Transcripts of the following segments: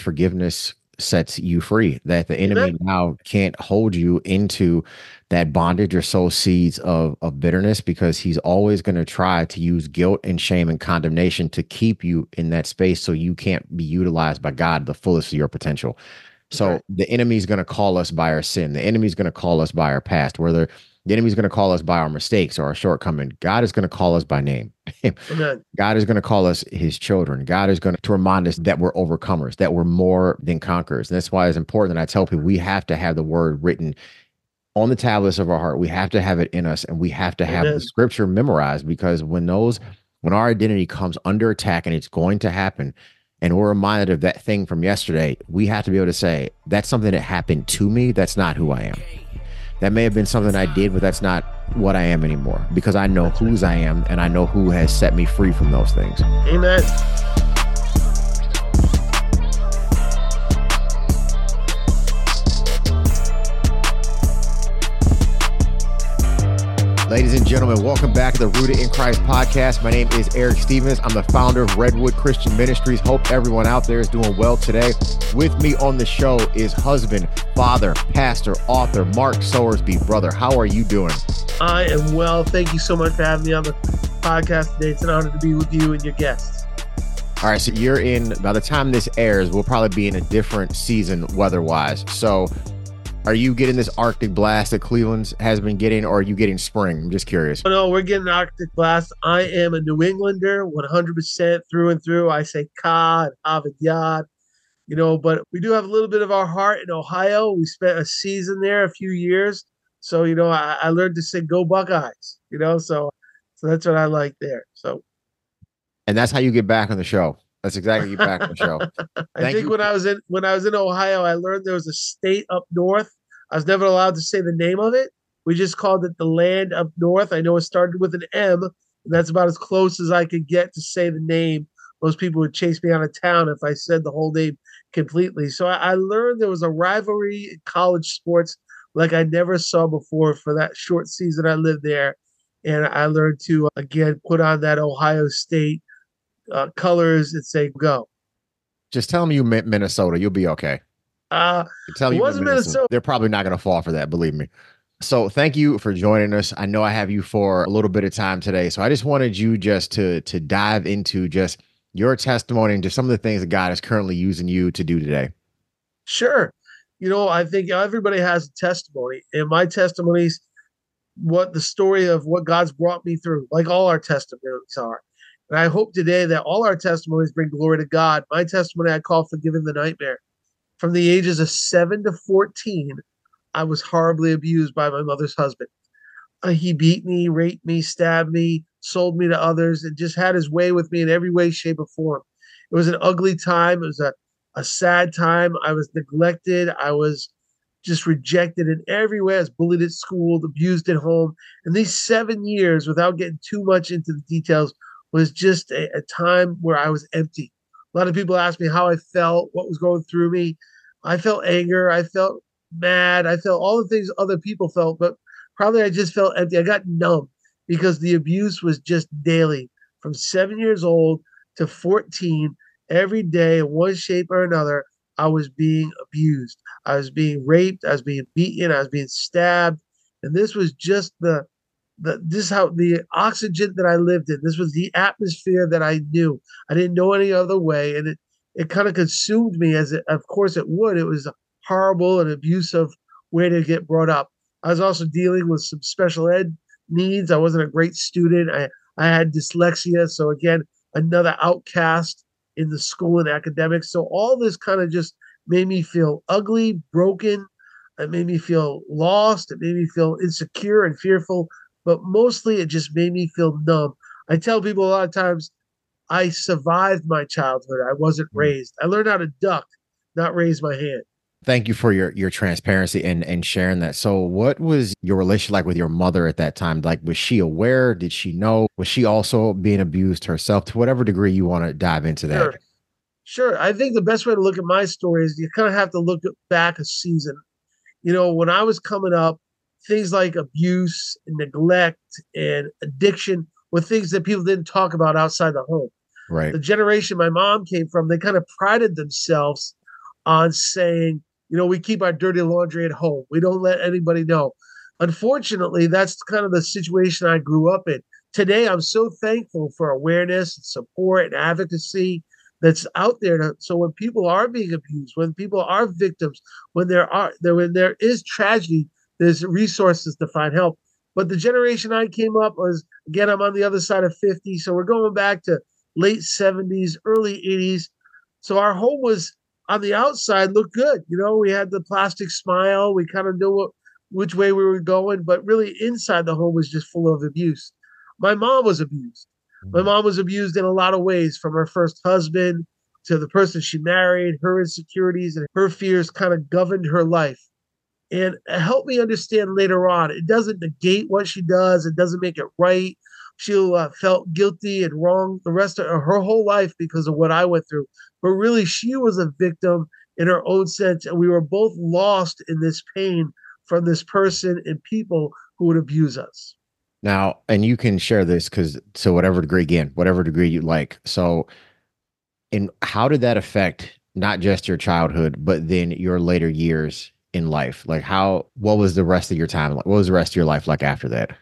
forgiveness sets you free, that the enemy Amen. now can't hold you into that bondage or sow seeds of, of bitterness because he's always going to try to use guilt and shame and condemnation to keep you in that space so you can't be utilized by God the fullest of your potential. So right. the enemy is going to call us by our sin. The enemy is going to call us by our past, whether the enemy is going to call us by our mistakes or our shortcoming. God is going to call us by name. God is going to call us his children. God is going to remind us that we're overcomers, that we're more than conquerors. And that's why it's important that I tell people we have to have the word written on the tablets of our heart. We have to have it in us and we have to have Amen. the scripture memorized because when those when our identity comes under attack and it's going to happen and we're reminded of that thing from yesterday, we have to be able to say, that's something that happened to me. That's not who I am that may have been something I did, but that's not what I am anymore because I know whose I am and I know who has set me free from those things. Amen. Ladies and gentlemen, welcome back to the Rooted in Christ podcast. My name is Eric Stevens. I'm the founder of Redwood Christian Ministries. Hope everyone out there is doing well today. With me on the show is husband, father, pastor, author Mark Sowersby. Brother, how are you doing? I am well. Thank you so much for having me on the podcast today. It's an honor to be with you and your guests. All right, so you're in, by the time this airs, we'll probably be in a different season weather wise. So are you getting this Arctic blast that Cleveland has been getting, or are you getting spring? I'm just curious. No, we're getting Arctic blast. I am a New Englander, 100% through and through. I say Ka and Harvard Yard, you know, but we do have a little bit of our heart in Ohio. We spent a season there, a few years. So, you know, I, I learned to say go Buckeyes, you know, so so that's what I like there. So And that's how you get back on the show. That's exactly back Michelle. I think you. when I was in when I was in Ohio, I learned there was a state up north. I was never allowed to say the name of it. We just called it the land up north. I know it started with an M, and that's about as close as I could get to say the name. Most people would chase me out of town if I said the whole name completely. So I, I learned there was a rivalry in college sports like I never saw before for that short season I lived there. And I learned to, uh, again, put on that Ohio State uh, colors and say go. Just tell them you meant Minnesota. You'll be okay. Uh, tell you wasn't Minnesota. Minnesota. They're probably not going to fall for that. Believe me. So thank you for joining us. I know I have you for a little bit of time today. So I just wanted you just to to dive into just your testimony and just some of the things that God is currently using you to do today. Sure. You know, I think everybody has a testimony, and my testimonies, what the story of what God's brought me through, like all our testimonies are. And I hope today that all our testimonies bring glory to God. My testimony I call Forgiving the Nightmare. From the ages of 7 to 14, I was horribly abused by my mother's husband. Uh, he beat me, raped me, stabbed me, sold me to others, and just had his way with me in every way, shape, or form. It was an ugly time. It was a, a sad time. I was neglected. I was just rejected in every way. I was bullied at school, abused at home. And these seven years, without getting too much into the details, was just a, a time where I was empty. A lot of people ask me how I felt, what was going through me. I felt anger. I felt mad. I felt all the things other people felt, but probably I just felt empty. I got numb because the abuse was just daily from seven years old to 14. Every day, in one shape or another, I was being abused. I was being raped. I was being beaten. I was being stabbed. And this was just the the, this is how the oxygen that I lived in. This was the atmosphere that I knew. I didn't know any other way, and it it kind of consumed me. As it, of course, it would. It was a horrible and abusive way to get brought up. I was also dealing with some special ed needs. I wasn't a great student. I I had dyslexia, so again, another outcast in the school and academics. So all this kind of just made me feel ugly, broken. It made me feel lost. It made me feel insecure and fearful but mostly it just made me feel numb. I tell people a lot of times I survived my childhood. I wasn't mm. raised. I learned how to duck, not raise my hand. Thank you for your your transparency and and sharing that. So, what was your relationship like with your mother at that time? Like, was she aware? Did she know? Was she also being abused herself? To whatever degree you want to dive into that. Sure. Sure. I think the best way to look at my story is you kind of have to look back a season. You know, when I was coming up, things like abuse, and neglect, and addiction were things that people didn't talk about outside the home. Right. The generation my mom came from, they kind of prided themselves on saying, you know, we keep our dirty laundry at home. We don't let anybody know. Unfortunately, that's kind of the situation I grew up in. Today, I'm so thankful for awareness and support and advocacy that's out there. To, so when people are being abused, when people are victims, when there are there when there is tragedy, there's resources to find help. But the generation I came up was again, I'm on the other side of 50, so we're going back to late 70s, early 80s. So our home was on the outside looked good. You know, we had the plastic smile. We kind of knew what, which way we were going, but really inside the home was just full of abuse. My mom was abused. My mm. mom was abused in a lot of ways from her first husband to the person she married. Her insecurities and her fears kind of governed her life. And help me understand later on, it doesn't negate what she does, it doesn't make it right. She uh, felt guilty and wrong the rest of her, whole life because of what I went through. But really, she was a victim in her own sense. And we were both lost in this pain from this person and people who would abuse us. Now, and you can share this because to whatever degree, again, whatever degree you like. So, and how did that affect not just your childhood, but then your later years in life? Like, how, what was the rest of your time like? What was the rest of your life like after that?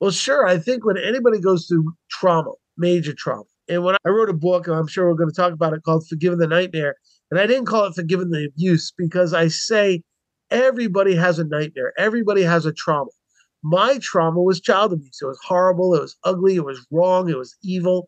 Well, sure. I think when anybody goes through trauma, major trauma, and when I wrote a book, I'm sure we're going to talk about it called Forgiving the Nightmare, and I didn't call it Forgiving the Abuse because I say everybody has a nightmare, everybody has a trauma. My trauma was child abuse. It was horrible. It was ugly. It was wrong. It was evil.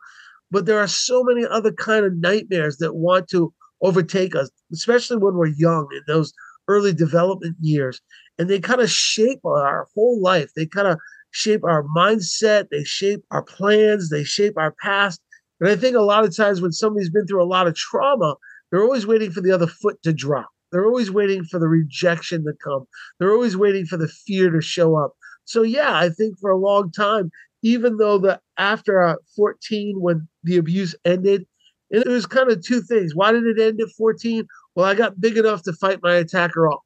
But there are so many other kind of nightmares that want to overtake us, especially when we're young in those early development years. And they kind of shape our whole life. They kind of shape our mindset. They shape our plans. They shape our past. And I think a lot of times when somebody's been through a lot of trauma, they're always waiting for the other foot to drop. They're always waiting for the rejection to come. They're always waiting for the fear to show up. So yeah, I think for a long time, even though the after uh, 14 when the abuse ended, it was kind of two things. Why did it end at 14? Well, I got big enough to fight my attacker off.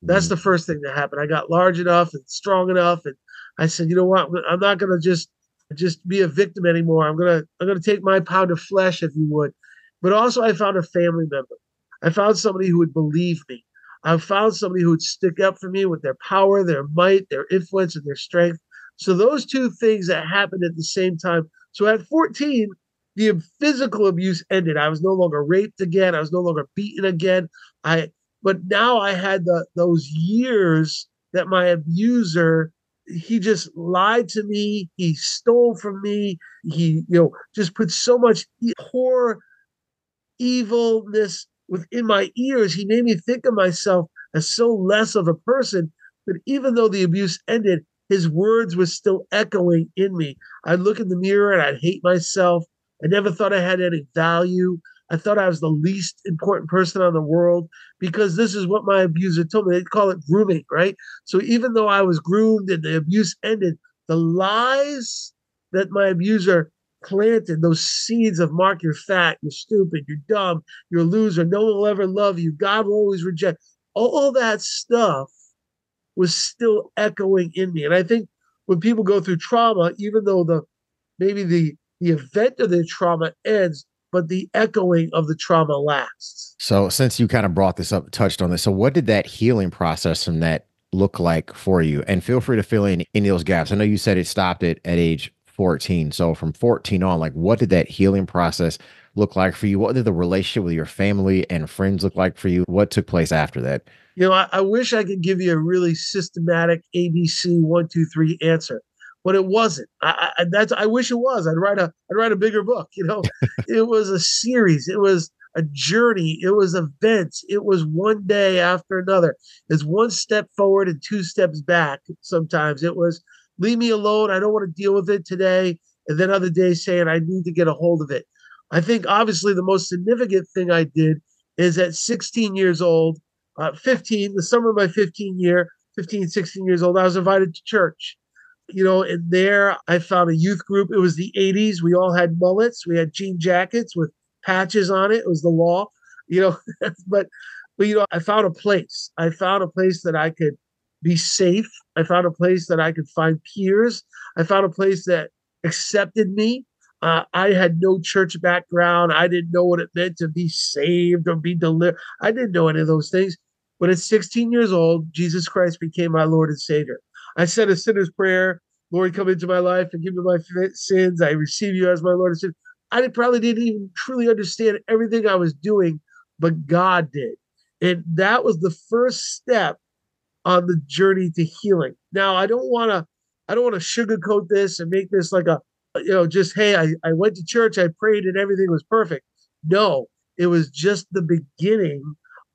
That's the mm. first thing that happened. I got large enough and strong enough, and I said, you know what? I'm not going to just just be a victim anymore. I'm gonna I'm gonna take my pound of flesh, if you would. But also, I found a family member. I found somebody who would believe me. I found somebody who would stick up for me with their power, their might, their influence, and their strength. So those two things that happened at the same time. So at 14, the physical abuse ended. I was no longer raped again. I was no longer beaten again. I but now I had the those years that my abuser he just lied to me. He stole from me. He you know just put so much poor evilness within my ears, he made me think of myself as so less of a person that even though the abuse ended, his words were still echoing in me. I'd look in the mirror and I'd hate myself. I never thought I had any value. I thought I was the least important person on the world because this is what my abuser told me. They call it grooming, right? So even though I was groomed and the abuse ended, the lies that my abuser planted those seeds of Mark, you're fat, you're stupid, you're dumb, you're a loser, no one will ever love you, God will always reject. All that stuff was still echoing in me. And I think when people go through trauma, even though the maybe the the event of the trauma ends, but the echoing of the trauma lasts. So since you kind of brought this up, touched on this, so what did that healing process from that look like for you? And feel free to fill in any of those gaps. I know you said it stopped it at age 14. So from 14 on, like what did that healing process look like for you? What did the relationship with your family and friends look like for you? What took place after that? You know, I, I wish I could give you a really systematic ABC one, two, three answer, but it wasn't. I, I that's I wish it was. I'd write a I'd write a bigger book. You know, it was a series. It was a journey. It was events. It was one day after another. It's one step forward and two steps back. Sometimes it was leave me alone. I don't want to deal with it today. And then other days saying I need to get a hold of it. I think obviously the most significant thing I did is at 16 years old, uh, 15, the summer of my 15 year, 15, 16 years old, I was invited to church. You know, and there I found a youth group. It was the 80s. We all had mullets. We had jean jackets with patches on it. It was the law, you know. but, but you know, I found a place. I found a place that I could be safe. I found a place that I could find peers. I found a place that accepted me. Uh, I had no church background. I didn't know what it meant to be saved or be delivered. I didn't know any of those things. But at 16 years old, Jesus Christ became my Lord and Savior. I said a sinner's prayer Lord, come into my life and give me my sins. I receive you as my Lord and Savior. I probably didn't even truly understand everything I was doing, but God did. And that was the first step on the journey to healing. Now, I don't want to I don't want to sugarcoat this and make this like a you know just hey, I, I went to church, I prayed and everything was perfect. No, it was just the beginning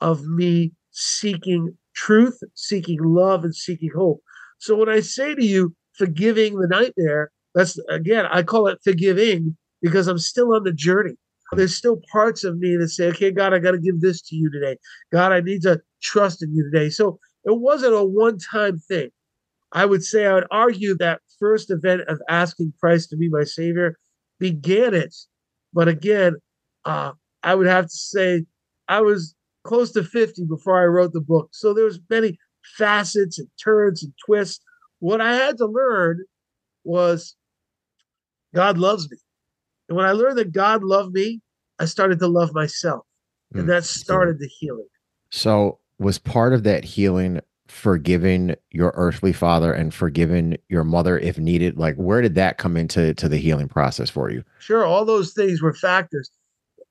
of me seeking truth, seeking love and seeking hope. So when I say to you forgiving the nightmare, that's again, I call it forgiving because I'm still on the journey. There's still parts of me that say, okay, God, I got to give this to you today. God, I need to trust in you today. So it wasn't a one time thing. I would say, I would argue that first event of asking Christ to be my Savior began it. But again, uh, I would have to say I was close to 50 before I wrote the book. So there was many facets and turns and twists. What I had to learn was God loves me. And when I learned that God loved me, I started to love myself. And mm, that started the healing. So, was part of that healing forgiving your earthly father and forgiving your mother if needed? Like, where did that come into to the healing process for you? Sure, all those things were factors.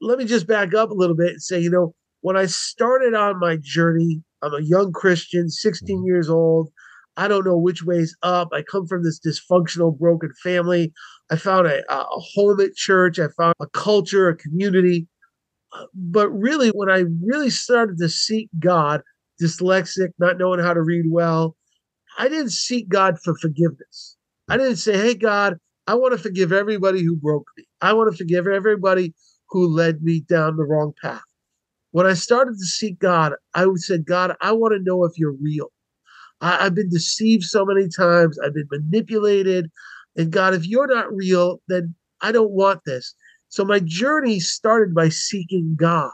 Let me just back up a little bit and say, you know, when I started on my journey, I'm a young Christian, 16 mm-hmm. years old. I don't know which way's up. I come from this dysfunctional, broken family. I found a, a home at church. I found a culture, a community. Uh, but really, when I really started to seek God, dyslexic, not knowing how to read well, I didn't seek God for forgiveness. I didn't say, hey, God, I want to forgive everybody who broke me. I want to forgive everybody who led me down the wrong path. When I started to seek God, I say, God, I want to know if you're real. I, have been deceived so many times. I've been manipulated. And God, if you're not real, then I don't want this. So my journey started by seeking God.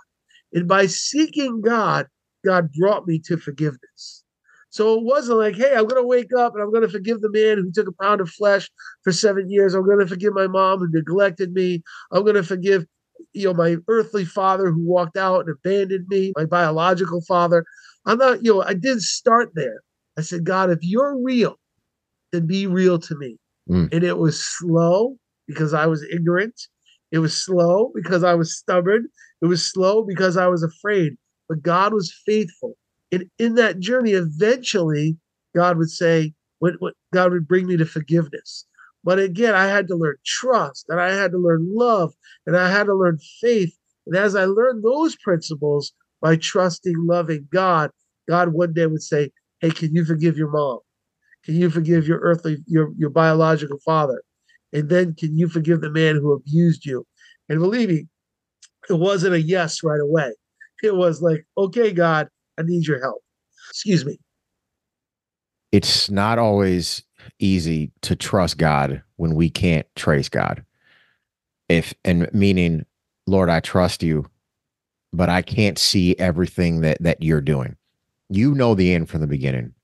And by seeking God, God brought me to forgiveness. So it wasn't like, hey, I'm going to wake up and I'm going to forgive the man who took a pound of flesh for seven years. I'm going to forgive my mom who neglected me. I'm going to forgive, you know, my earthly father who walked out and abandoned me, my biological father. I'm not, you know, I didn't start there. I said, God, if you're real, then be real to me. Mm. And it was slow because I was ignorant. It was slow because I was stubborn. It was slow because I was afraid. But God was faithful. And in that journey, eventually, God would say, what God would bring me to forgiveness. But again, I had to learn trust and I had to learn love and I had to learn faith. And as I learned those principles by trusting, loving God, God one day would say, Hey, can you forgive your mom? Can you forgive your earthly, your, your biological father? And then can you forgive the man who abused you? And believe me, it wasn't a yes right away. It was like, okay, God, I need your help. Excuse me. It's not always easy to trust God when we can't trace God. If and meaning, Lord, I trust you, but I can't see everything that that you're doing you know the end from the beginning,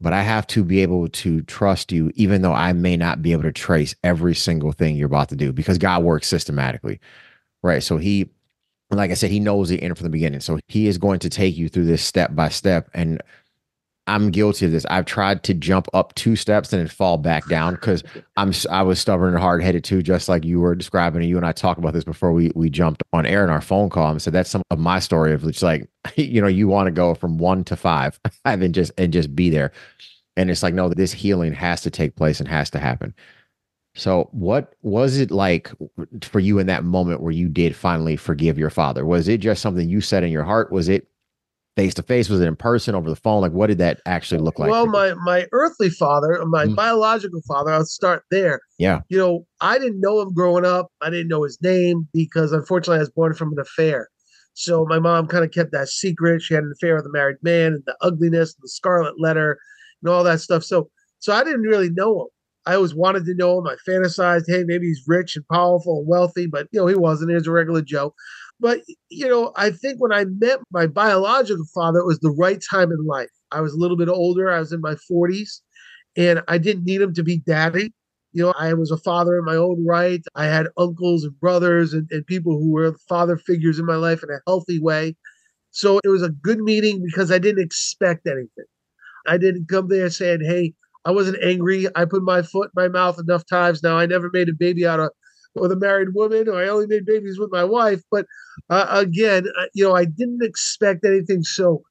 but I have to be able to trust you, even though I may not be able to trace every single thing you're about to do because God works systematically. Right. So he, like I said, he knows the end from the beginning. So he is going to take you through this step by step. And I'm guilty of this. I've tried to jump up two steps and then fall back down because I'm I was stubborn and hard headed too, just like you were describing. And you and I talked about this before we we jumped on air in our phone call. And said that's some of my story of it's like you know you want to go from one to five and then just and just be there. And it's like no, this healing has to take place and has to happen. So, what was it like for you in that moment where you did finally forgive your father? Was it just something you said in your heart? Was it face to face? Was it in person, over the phone? Like, what did that actually look like? Well, my my earthly father, my mm. biological father, I'll start there. Yeah. You know, I didn't know him growing up. I didn't know his name because unfortunately I was born from an affair. So my mom kind of kept that secret. She had an affair with a married man and the ugliness and the scarlet letter and all that stuff. So so I didn't really know him. I always wanted to know him. I fantasized, hey, maybe he's rich and powerful and wealthy, but you know, he wasn't. He was a regular Joe. But, you know, I think when I met my biological father, it was the right time in life. I was a little bit older, I was in my 40s, and I didn't need him to be daddy. You know, I was a father in my own right. I had uncles and brothers and, and people who were father figures in my life in a healthy way. So it was a good meeting because I didn't expect anything. I didn't come there saying, hey, I wasn't angry. I put my foot in my mouth enough times now. I never made a baby out of with a married woman, or I only made babies with my wife. But uh, again, you know, I didn't expect anything. So,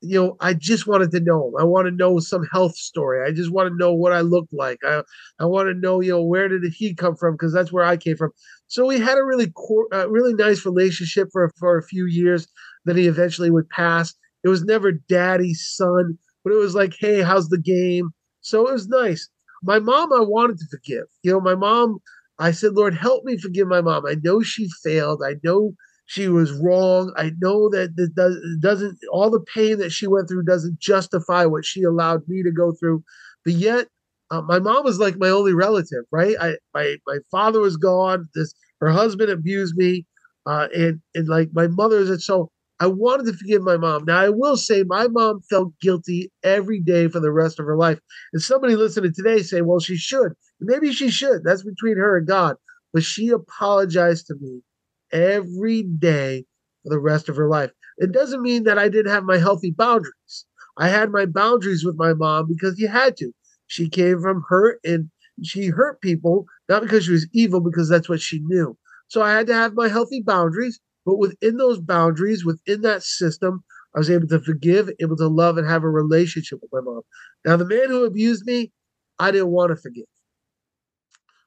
you know, I just wanted to know. I want to know some health story. I just want to know what I looked like. I I want to know, you know, where did he come from? Because that's where I came from. So we had a really uh, really nice relationship for for a few years. Then he eventually would pass. It was never daddy son, but it was like, hey, how's the game? So it was nice. My mom, I wanted to forgive. You know, my mom, I said, Lord, help me forgive my mom. I know she failed. I know she was wrong. I know that it doesn't, all the pain that she went through doesn't justify what she allowed me to go through. But yet, uh, my mom was like my only relative, right? I, my, my father was gone. This, her husband abused me. Uh, and, and like my mother's, and so I wanted to forgive my mom. Now, I will say my mom felt guilty every day for the rest of her life. And somebody listening today say, well, she should. Maybe she should. That's between her and God. But she apologized to me every day for the rest of her life. It doesn't mean that I didn't have my healthy boundaries. I had my boundaries with my mom because you had to. She came from hurt and she hurt people, not because she was evil, because that's what she knew. So I had to have my healthy boundaries. But within those boundaries, within that system, I was able to forgive, able to love, and have a relationship with my mom. Now, the man who abused me, I didn't want to forgive.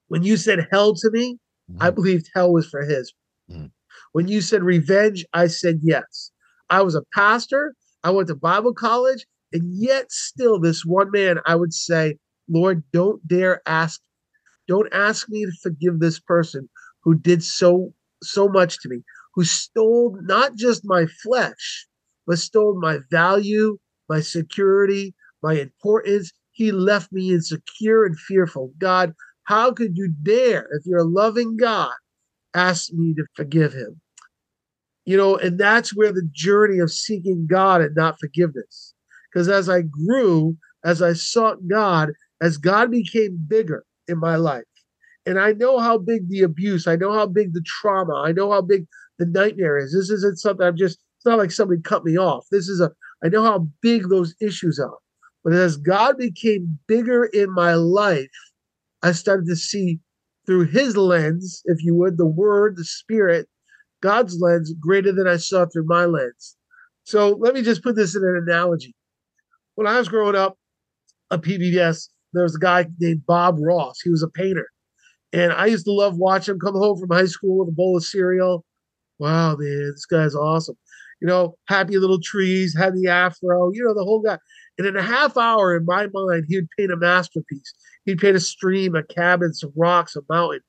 When you said hell to me, mm-hmm. I believed hell was for his. Mm-hmm. When you said revenge, I said yes. I was a pastor, I went to Bible college, and yet still, this one man, I would say, Lord, don't dare ask, don't ask me to forgive this person who did so so much to me who stole not just my flesh, but stole my value, my security, my importance. He left me insecure and fearful. God, how could you dare, if you're a loving God, ask me to forgive him? You know, and that's where the journey of seeking God and not forgiveness. Because as I grew, as I sought God, as God became bigger in my life, and I know how big the abuse, I know how big the trauma, I know how big the nightmare is. This isn't something I'm just, it's not like somebody cut me off. This is a, I know how big those issues are. But as God became bigger in my life, I started to see through his lens, if you would, the word, the spirit, God's lens, greater than I saw through my lens. So let me just put this in an analogy. When I was growing up, a PBS, there was a guy named Bob Ross. He was a painter. And I used to love watching him come home from high school with a bowl of cereal wow, man, this guy's awesome. You know, happy little trees, had the afro, you know, the whole guy. And in a half hour, in my mind, he would paint a masterpiece. He'd paint a stream, a cabin, some rocks, a mountain.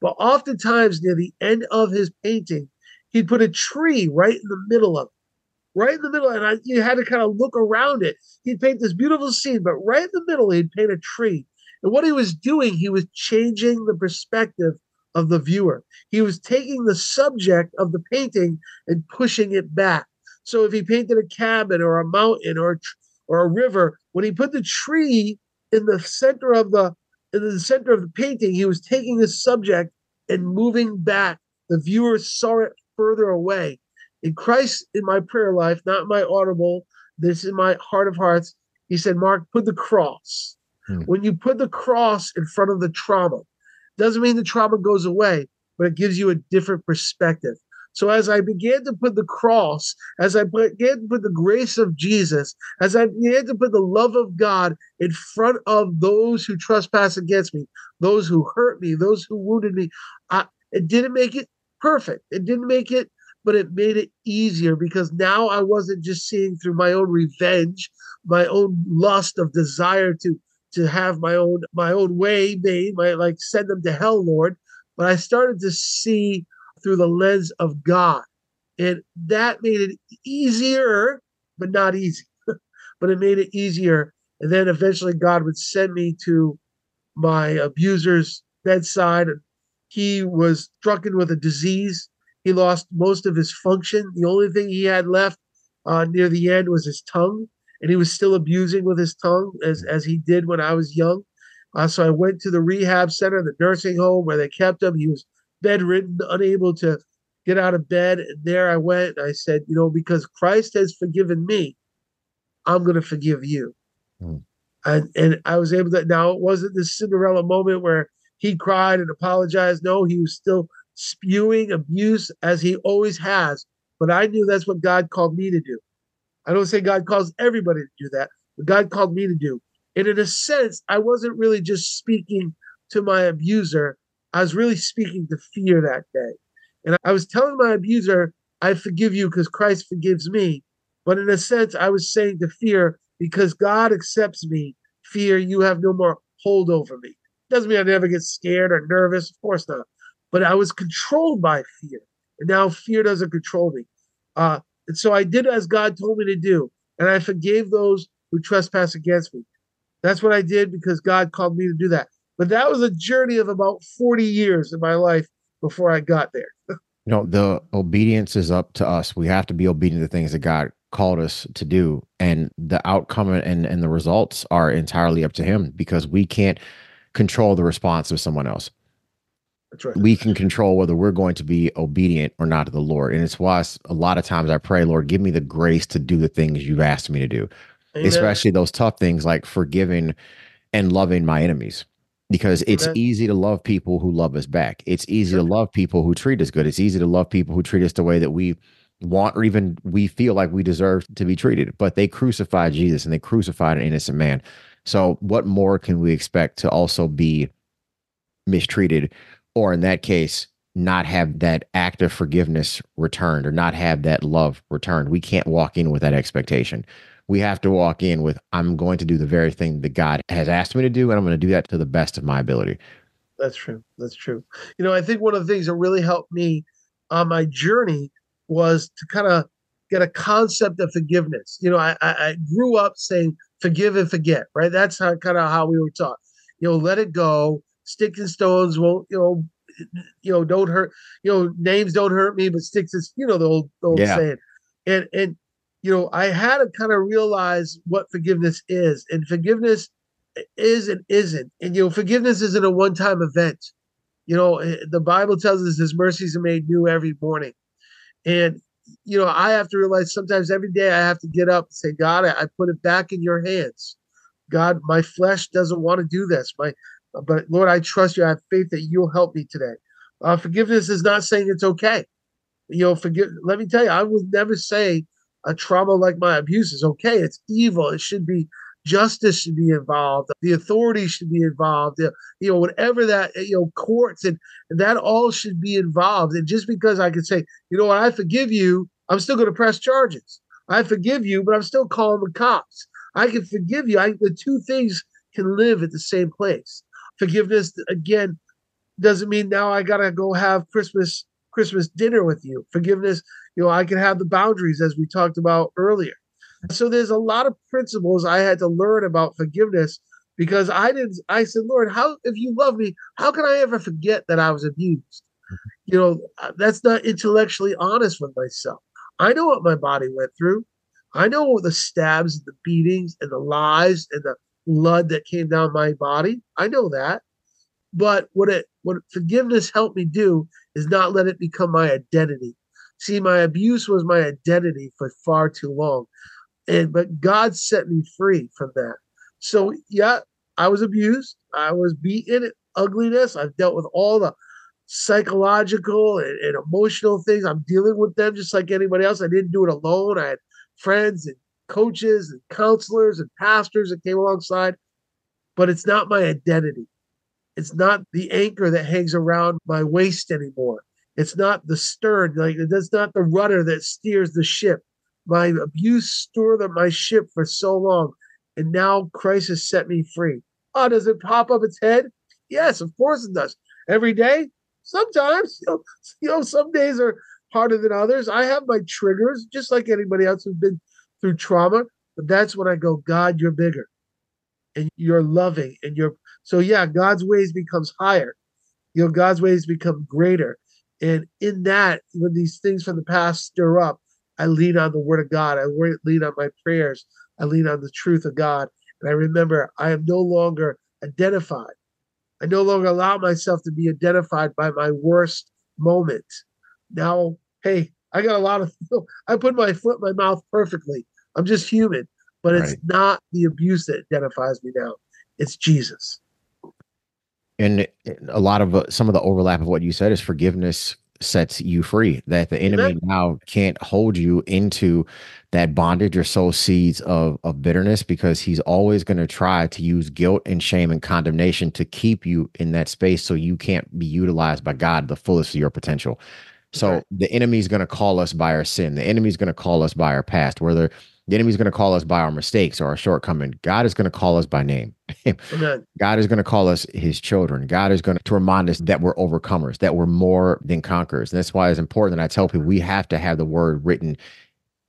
But oftentimes, near the end of his painting, he'd put a tree right in the middle of it, right in the middle. And I, you had to kind of look around it. He'd paint this beautiful scene, but right in the middle, he'd paint a tree. And what he was doing, he was changing the perspective of the viewer. He was taking the subject of the painting and pushing it back. So if he painted a cabin or a mountain or or a river, when he put the tree in the center of the in the center of the painting, he was taking the subject and moving back. The viewer saw it further away. In Christ, in my prayer life, not my audible, this is my heart of hearts. He said, Mark, put the cross. Hmm. When you put the cross in front of the trauma, doesn't mean the trauma goes away, but it gives you a different perspective. So as I began to put the cross, as I began to put the grace of Jesus, as I began to put the love of God in front of those who trespass against me, those who hurt me, those who wounded me, I, it didn't make it perfect. It didn't make it, but it made it easier because now I wasn't just seeing through my own revenge, my own lust of desire to to have my own my own way made, my like send them to hell, Lord. But I started to see through the lens of God. And that made it easier, but not easy. but it made it easier. And then eventually God would send me to my abuser's bedside. He was stricken with a disease. He lost most of his function. The only thing he had left uh, near the end was his tongue and he was still abusing with his tongue as as he did when I was young. Uh, so I went to the rehab center, the nursing home where they kept him. He was bedridden, unable to get out of bed. And there I went. I said, you know, because Christ has forgiven me, I'm going to forgive you. Mm. And, and I was able to. Now, it wasn't this Cinderella moment where he cried and apologized. No, he was still spewing abuse as he always has. But I knew that's what God called me to do. I don't say God calls everybody to do that, but God called me to do. And in a sense, I wasn't really just speaking to my abuser. I was really speaking to fear that day. And I was telling my abuser, I forgive you because Christ forgives me. But in a sense, I was saying to fear, because God accepts me, fear, you have no more hold over me. Doesn't mean I never get scared or nervous, of course not. But I was controlled by fear. And now fear doesn't control me. Uh, and so I did as God told me to do. And I forgave those who trespass against me. That's what I did because God called me to do that. But that was a journey of about 40 years in my life before I got there. you know, the obedience is up to us. We have to be obedient to things that God called us to do. And the outcome and, and the results are entirely up to Him because we can't control the response of someone else. That's right. We can control whether we're going to be obedient or not to the Lord. And it's why a lot of times I pray, Lord, give me the grace to do the things you've asked me to do, Amen. especially those tough things like forgiving and loving my enemies because it's Amen. easy to love people who love us back. It's easy sure. to love people who treat us good. It's easy to love people who treat us the way that we want or even we feel like we deserve to be treated. But they crucified Jesus and they crucified an innocent man. So what more can we expect to also be mistreated or in that case not have that act of forgiveness returned or not have that love returned? We can't walk in with that expectation we have to walk in with i'm going to do the very thing that god has asked me to do and i'm going to do that to the best of my ability. That's true. That's true. You know i think one of the things that really helped me on my journey was to kind of get a concept of forgiveness. You know I, I grew up saying forgive and forget right? That's how kind of how we were taught. You know let it go. Sticks and stones won't you know you know don't hurt you know names don't hurt me but sticks is you know the old, the old yeah. saying. And and you know, I had to kind of realize what forgiveness is. And forgiveness is and isn't. And, you know, forgiveness isn't a one time event. You know, eh, the Bible tells us his mercies are made new every morning. And, you know, I have to realize sometimes every day I have to get up and say, God, I, I put it back in your hands. God, my flesh doesn't want to do this. My, but Lord, I trust you. I have faith that you'll help me today. Uh, forgiveness is not saying it's okay. You know, forgive. Let me tell you, I would never say a trauma like my abuse is okay. It's evil. It should be justice should be involved. The authorities should be involved. You know, whatever that eh, you know, courts and, and that all should be involved. And just because I can say, you know what, I forgive you, I'm still going to press charges. I forgive you, but I'm still calling the cops. I can forgive you. I, the two things can live at the same place. Forgiveness again doesn't mean now I gotta go have Christmas Christmas dinner with you. Forgiveness you know, I can have the boundaries as we talked about earlier. So there's a lot of principles I had to learn about forgiveness because I didn't. I said, Lord, how if you love me, how can I ever forget that I was abused? Mm-hmm. You know, uh, that's not intellectually honest with myself. I know what my body went through. I know the stabs, and the beatings, and the lies, and the blood that came down my body. I know that. But what it what forgiveness helped me do is not let it become my identity. See, my abuse was my identity for far too long. And but God set me free from that. So yeah, I was abused. I was beaten, ugliness. I've dealt with all the psychological and, and, emotional things. I'm dealing with them just like anybody else. I didn't do it alone. I had friends and coaches and counselors and pastors that came alongside. But it's not my identity. It's not the anchor that hangs around my waist anymore. It's not the stern, like that's not the rudder that steers the ship. My abuse stored on my ship for so long, and now Christ has set me free. Oh, does it pop up its head? Yes, of course it does. Every day, sometimes you know, you know, some days are harder than others. I have my triggers, just like anybody else who's been through trauma. But that's when I go, God, you're bigger, and you're loving, and you're so yeah. God's ways becomes higher. You know, God's ways become greater and in that, when these things from the past stir up, I lean on the word of God. I lean on my prayers. I lean on the truth of God. And I remember I am no longer identified. I no longer allow myself to be identified by my worst moment. Now, hey, I got a lot of, I put my foot in my mouth perfectly. I'm just human, but it's right. not the abuse that identifies me now. It's Jesus. And a lot of uh, some of the overlap of what you said is forgiveness sets you free that the enemy now can't hold you into that bondage or sow seeds of, of bitterness because he's always going to try to use guilt and shame and condemnation to keep you in that space so you can't be utilized by God the fullest of your potential. So right. the enemy is going to call us by our sin. The enemy is going to call us by our past, whether the enemy is going to call us by our mistakes or our shortcoming. God is going to call us by name. God is going to call us his children. God is going to remind us that we're overcomers, that we're more than conquerors. And that's why it's important that I tell people we have to have the word written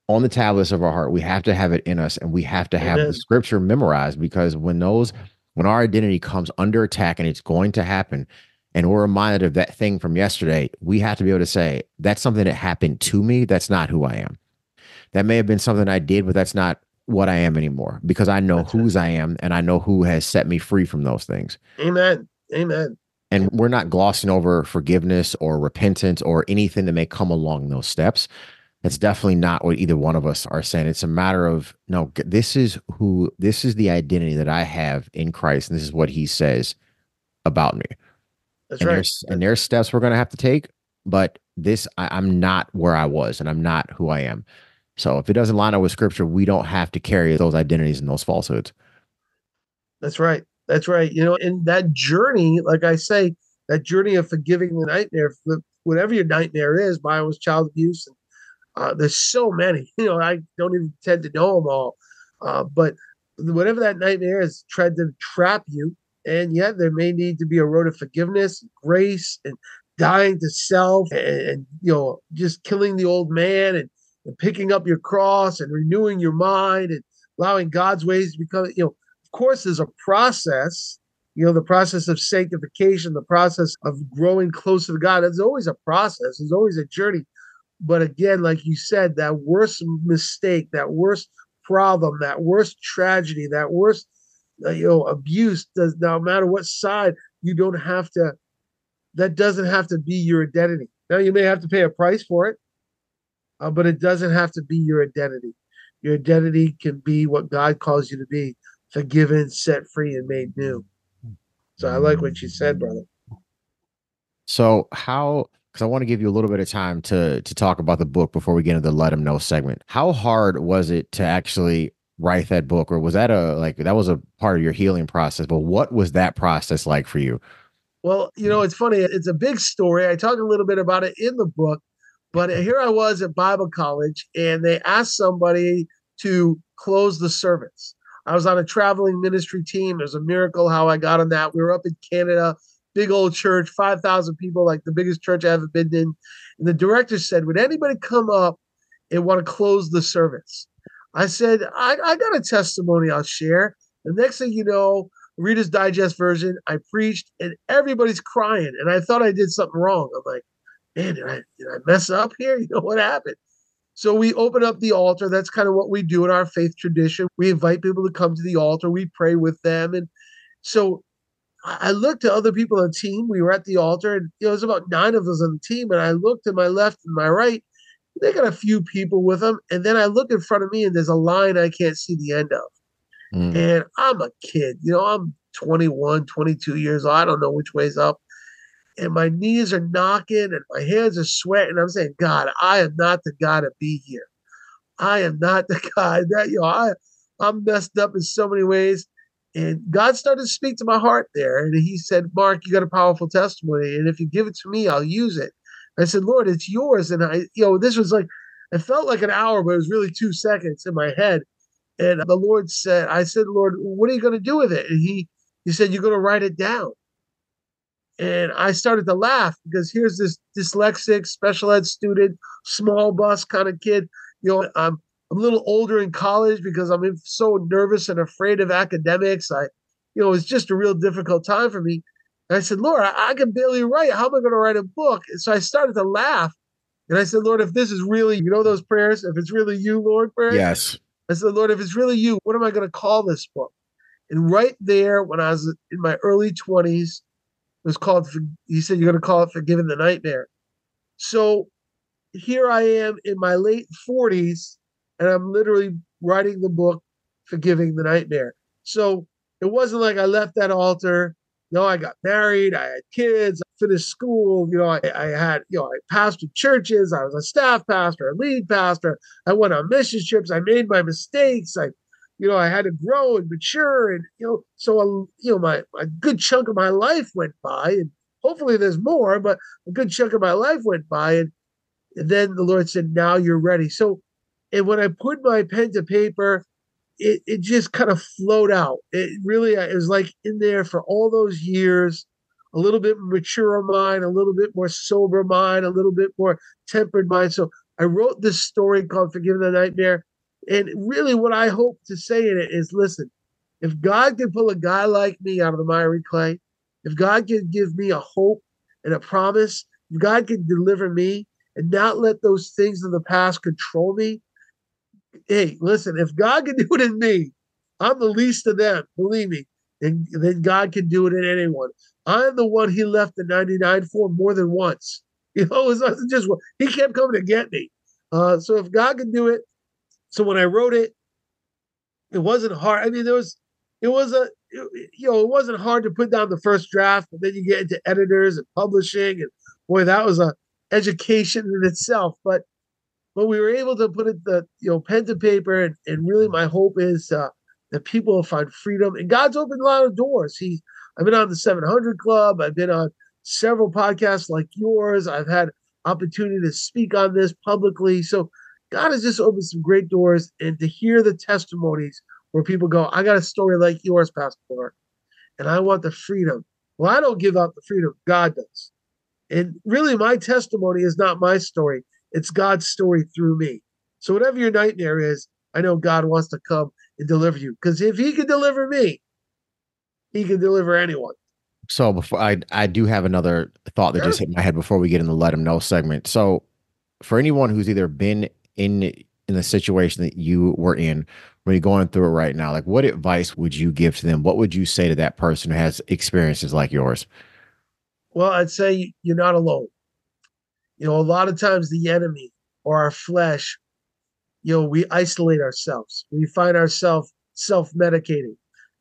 on the tablets of our heart. We have to have it in us and we have to have Amen. the scripture memorized because when those, when our identity comes under attack and it's going to happen, and we're reminded of that thing from yesterday, we have to be able to say, that's something that happened to me. That's not who I am that may have been something I did, but that's not what I am anymore because I know that's whose. I am and I know who has set me free from those things. Amen. Amen. And we're not glossing over forgiveness or repentance or anything that may come along those steps. That's definitely not what either one of us are saying. It's a matter of no, this is who, this is the identity that I have in Christ. And this is what he says about me. That's and right. There's, and there's steps we're going to have to take, but this, I, I'm not where I was and I'm not who I am. So if it doesn't line up with scripture, we don't have to carry those identities and those falsehoods. That's right. That's right. You know, in that journey, like I say, that journey of forgiving the nightmare, whatever your nightmare is, mine was child abuse. And, uh, there's so many, you know, I don't even tend to know them all. Uh, but whatever that nightmare is, tried to trap you. And yet there may need to be a road of forgiveness, grace, and dying to self and, and you know, just killing the old man and and picking up your cross and renewing your mind and allowing God's ways to become, you know, of course, there's a process, you know, the process of sanctification, the process of growing closer to God. There's always a process, there's always a journey. But again, like you said, that worst mistake, that worst problem, that worst tragedy, that worst, uh, you know, abuse, does no matter what side, you don't have to, that doesn't have to be your identity. Now, you may have to pay a price for it uh, but it doesn't have to be your identity. Your identity can be what God calls you to be forgiven, set free, and made new. So I like what you said, brother. So, how because I want to give you a little bit of time to to talk about the book before we get into the let them know segment. How hard was it to actually write that book, or was that a like that was a part of your healing process? But what was that process like for you? Well, you know, it's funny. It's a big story. I talk a little bit about it in the book, but here I was at Bible college, and they asked somebody to close the service. I was on a traveling ministry team. It was a miracle how I got on that. We were up in Canada, big old church, 5,000 people, like the biggest church I've ever been in. And the director said, Would anybody come up and want to close the service? I said, I, I got a testimony I'll share. The next thing you know, Reader's Digest version, I preached and everybody's crying. And I thought I did something wrong. I'm like, man, did I, did I mess up here? You know what happened? So we open up the altar. That's kind of what we do in our faith tradition. We invite people to come to the altar. We pray with them. And so I looked to other people on the team. We were at the altar, and you know, it was about nine of us on the team. And I looked to my left and my right. They got a few people with them. And then I look in front of me, and there's a line I can't see the end of. Mm. And I'm a kid, you know, I'm 21, 22 years old. I don't know which way's up and my knees are knocking and my hands are sweating. I'm saying, God, I am not the guy to be here. I am not the guy that you know. I I'm messed up in so many ways. And God started to speak to my heart there. And he said, Mark, you got a powerful testimony. And if you give it to me, I'll use it. I said, Lord, it's yours. And I, you know, this was like, it felt like an hour, but it was really two seconds in my head. And the Lord said, I said, Lord, what are you going to do with it? And he, he said, You're going to write it down. And I started to laugh because here's this dyslexic special ed student, small bus kind of kid. You know, I'm I'm a little older in college because I'm so nervous and afraid of academics. I, you know, it's just a real difficult time for me. And I said, Lord, I, I can barely write. How am I going to write a book? And so I started to laugh. And I said, Lord, if this is really, you know, those prayers, if it's really you, Lord, prayers. Yes. I said, Lord, if it's really you, what am I going to call this book? And right there, when I was in my early 20s, it was called, he said, You're going to call it Forgiving the Nightmare. So here I am in my late 40s, and I'm literally writing the book Forgiving the Nightmare. So it wasn't like I left that altar. No, I got married, I had kids, I finished school, you know, I, I had, you know, I pastored churches, I was a staff pastor, a lead pastor, I went on mission trips, I made my mistakes, I you know, I had to grow and mature, and you know, so a, you know, my a good chunk of my life went by, and hopefully there's more, but a good chunk of my life went by, and, and then the Lord said, "Now you're ready." So, and when I put my pen to paper, it it just kind of flowed out. It really it was like in there for all those years, a little bit mature mind, a little bit more sober mind, a little bit more tempered mind. So I wrote this story called "Forgiving the Nightmare." And really, what I hope to say in it is listen, if God can pull a guy like me out of the miry clay, if God can give me a hope and a promise, if God can deliver me and not let those things of the past control me, hey, listen, if God can do it in me, I'm the least of them, believe me, and then God can do it in anyone. I'm the one he left the 99 for more than once. You know, it wasn't just he kept coming to get me. Uh, so if God can do it, so when I wrote it, it wasn't hard. I mean, there was, it was a, you know, it wasn't hard to put down the first draft, but then you get into editors and publishing, and boy, that was a education in itself. But but we were able to put it the you know pen to paper, and, and really my hope is uh, that people will find freedom. And God's opened a lot of doors. He, I've been on the 700 Club. I've been on several podcasts like yours. I've had opportunity to speak on this publicly. So God has just opened some great doors, and to hear the testimonies where people go, I got a story like yours, Pastor Mark, and I want the freedom. Well, I don't give up the freedom, God does. And really, my testimony is not my story, it's God's story through me. So, whatever your nightmare is, I know God wants to come and deliver you. Because if He can deliver me, He can deliver anyone. So, before I, I do have another thought that sure. just hit my head before we get in the let him know segment. So, for anyone who's either been in in the situation that you were in when you're going through it right now like what advice would you give to them? What would you say to that person who has experiences like yours? Well i'd say you're not alone. You know a lot of times the enemy or our flesh you know we isolate ourselves. We find ourselves self-medicating.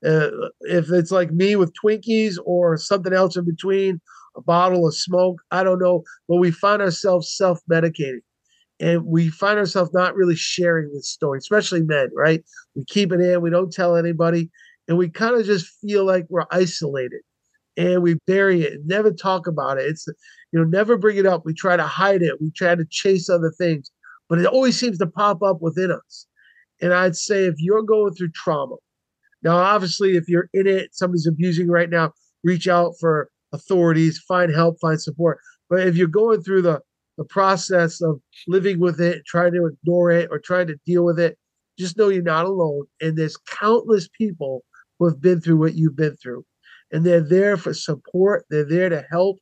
Uh, if it's like me with twinkies or something else in between a bottle of smoke i don't know but we find ourselves self-medicating and we find ourselves not really sharing this story, especially men, right? We keep it in, we don't tell anybody, and we kind of just feel like we're isolated and we bury it and never talk about it. It's, you know, never bring it up. We try to hide it, we try to chase other things, but it always seems to pop up within us. And I'd say if you're going through trauma, now, obviously, if you're in it, somebody's abusing right now, reach out for authorities, find help, find support. But if you're going through the the process of living with it, trying to ignore it, or trying to deal with it, just know you're not alone. And there's countless people who have been through what you've been through. And they're there for support, they're there to help,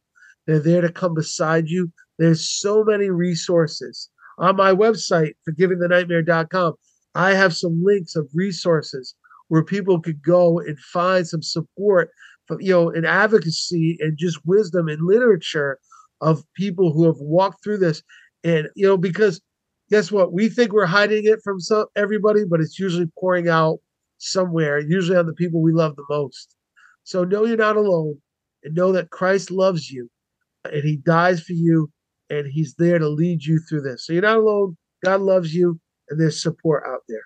they're there to come beside you. There's so many resources. On my website, forgivingthenightmare.com, I have some links of resources where people could go and find some support, from, you know, and advocacy and just wisdom and literature of people who have walked through this. And, you know, because guess what? We think we're hiding it from some, everybody, but it's usually pouring out somewhere, usually on the people we love the most. So know you're not alone and know that Christ loves you and he dies for you and he's there to lead you through this. So you're not alone. God loves you and there's support out there.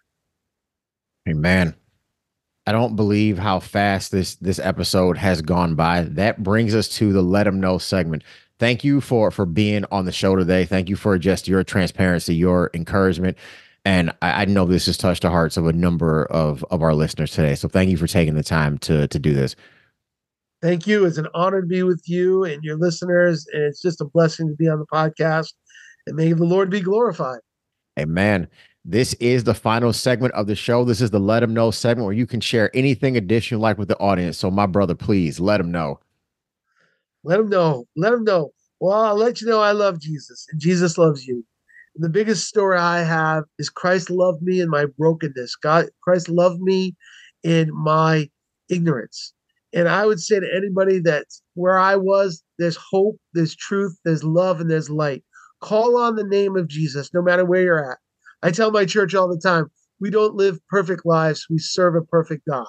Amen. I don't believe how fast this this episode has gone by. That brings us to the let them know segment thank you for for being on the show today. Thank you for just your transparency, your encouragement. And I, I know this has touched the hearts of a number of, of our listeners today. So thank you for taking the time to to do this. Thank you. It's an honor to be with you and your listeners. And it's just a blessing to be on the podcast. And may the Lord be glorified. Amen. This is the final segment of the show. This is the let them know segment where you can share anything additional like with the audience. So, my brother, please let them know. Let them know. Let them know. Well, I'll let you know I love Jesus and Jesus loves you. And the biggest story I have is Christ loved me in my brokenness. God, Christ loved me in my ignorance. And I would say to anybody that where I was, there's hope, there's truth, there's love, and there's light. Call on the name of Jesus, no matter where you're at. I tell my church all the time we don't live perfect lives, we serve a perfect God.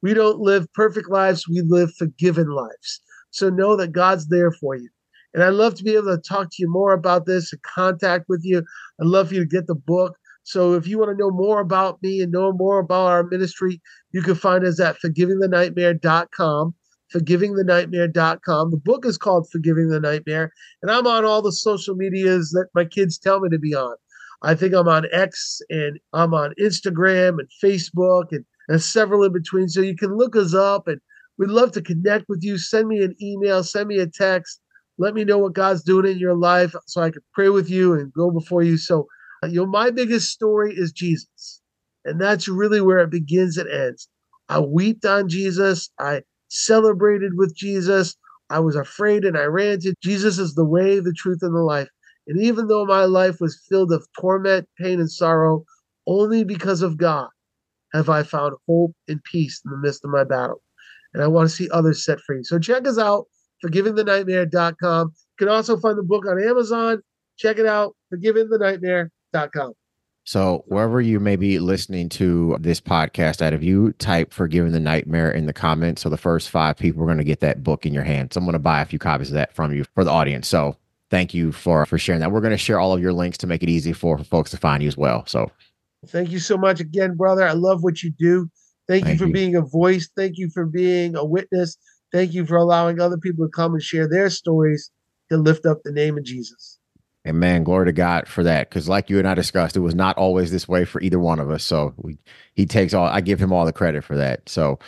We don't live perfect lives, we live forgiven lives. So know that God's there for you. And I'd love to be able to talk to you more about this and contact with you. I'd love for you to get the book. So if you want to know more about me and know more about our ministry, you can find us at forgivingthenightmare.com. Forgivingthenightmare.com. The book is called Forgiving the Nightmare, and I'm on all the social medias that my kids tell me to be on. I think I'm on X and I'm on Instagram and Facebook and, and several in between. So you can look us up and we'd love to connect with you. Send me an email, send me a text. Let me know what God's doing in your life so I can pray with you and go before you. So, uh, you know, my biggest story is Jesus. And that's really where it begins and ends. I wept on Jesus. I celebrated with Jesus. I was afraid and I ran to Jesus is the way, the truth, and the life. And even though my life was filled of torment, pain, and sorrow, only because of God have I found hope and peace in the midst of my battle. And I want to see others set free. So check us out, forgivingthenightmare.com. You can also find the book on Amazon. Check it out, forgivingthenightmare.com. So wherever you may be listening to this podcast at, if you type Forgiving the Nightmare in the comments, so the first five people are going to get that book in your hand. So I'm going to buy a few copies of that from you for the audience. So thank you for for sharing that. We're going to share all of your links to make it easy for, for folks to find you as well. So thank you so much again, brother. I love what you do. Thank, thank you for you. being a voice. Thank you for being a witness. Thank you for allowing other people to come and share their stories to lift up the name of Jesus. And man, glory to God for that. Because like you and I discussed, it was not always this way for either one of us. So we, he takes all. I give him all the credit for that. So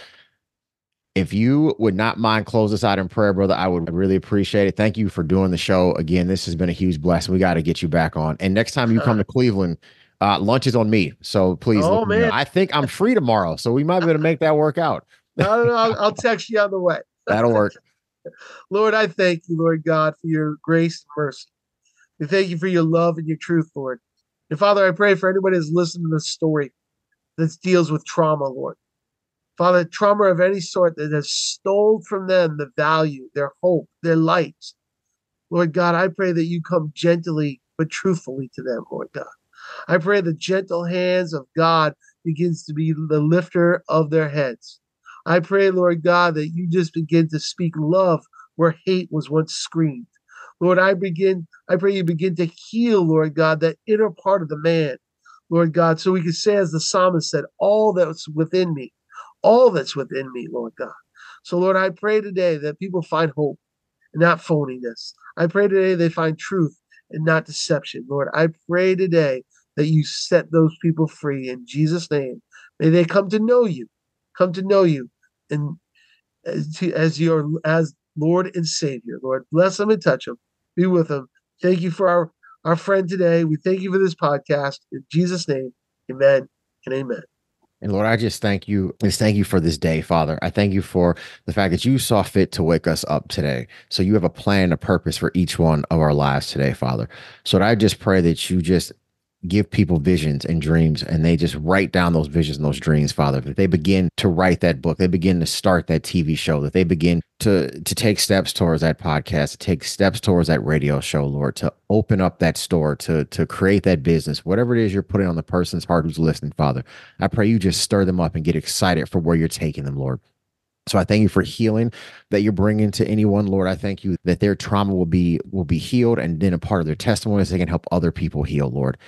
if you would not mind close us out in prayer, brother, I would really appreciate it. Thank you for doing the show again. This has been a huge blessing. We got to get you back on. And next time you come to Cleveland, uh, lunch is on me. So please, oh, man. I think I'm free tomorrow, so we might be able to make that work out. no, no, I'll, I'll text you on the way. That'll work. Lord, I thank you, Lord God, for your grace and mercy. We thank you for your love and your truth, Lord. And Father, I pray for anybody who's listening to this story that deals with trauma, Lord. Father, trauma of any sort that has stole from them the value, their hope, their light. Lord God, I pray that you come gently but truthfully to them, Lord God. I pray the gentle hands of God begins to be the lifter of their heads. I pray, Lord God, that you just begin to speak love where hate was once screamed. Lord, I begin, I pray you begin to heal, Lord God, that inner part of the man, Lord God, so we can say, as the psalmist said, all that's within me, all that's within me, Lord God. So, Lord, I pray today that people find hope and not phoniness. I pray today they find truth and not deception. Lord, I pray today that you set those people free in Jesus' name. May they come to know you, come to know you, and as, as your as Lord and Savior. Lord, bless them and touch them be with them. Thank you for our, our friend today. We thank you for this podcast. In Jesus' name, amen and amen. And Lord, I just thank you. Just thank you for this day, Father. I thank you for the fact that you saw fit to wake us up today. So you have a plan, a purpose for each one of our lives today, Father. So I just pray that you just give people visions and dreams and they just write down those visions and those dreams father that they begin to write that book they begin to start that tv show that they begin to to take steps towards that podcast to take steps towards that radio show lord to open up that store to to create that business whatever it is you're putting on the person's heart who's listening father i pray you just stir them up and get excited for where you're taking them lord so I thank you for healing that you're bringing to anyone, Lord. I thank you that their trauma will be will be healed, and then a part of their testimony is they can help other people heal, Lord.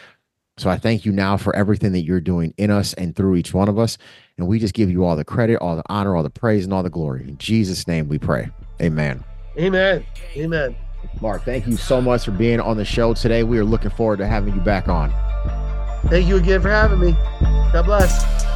So I thank you now for everything that you're doing in us and through each one of us. And we just give you all the credit, all the honor, all the praise, and all the glory. In Jesus' name we pray. Amen. Amen. Amen. Mark, thank you so much for being on the show today. We are looking forward to having you back on. Thank you again for having me. God bless.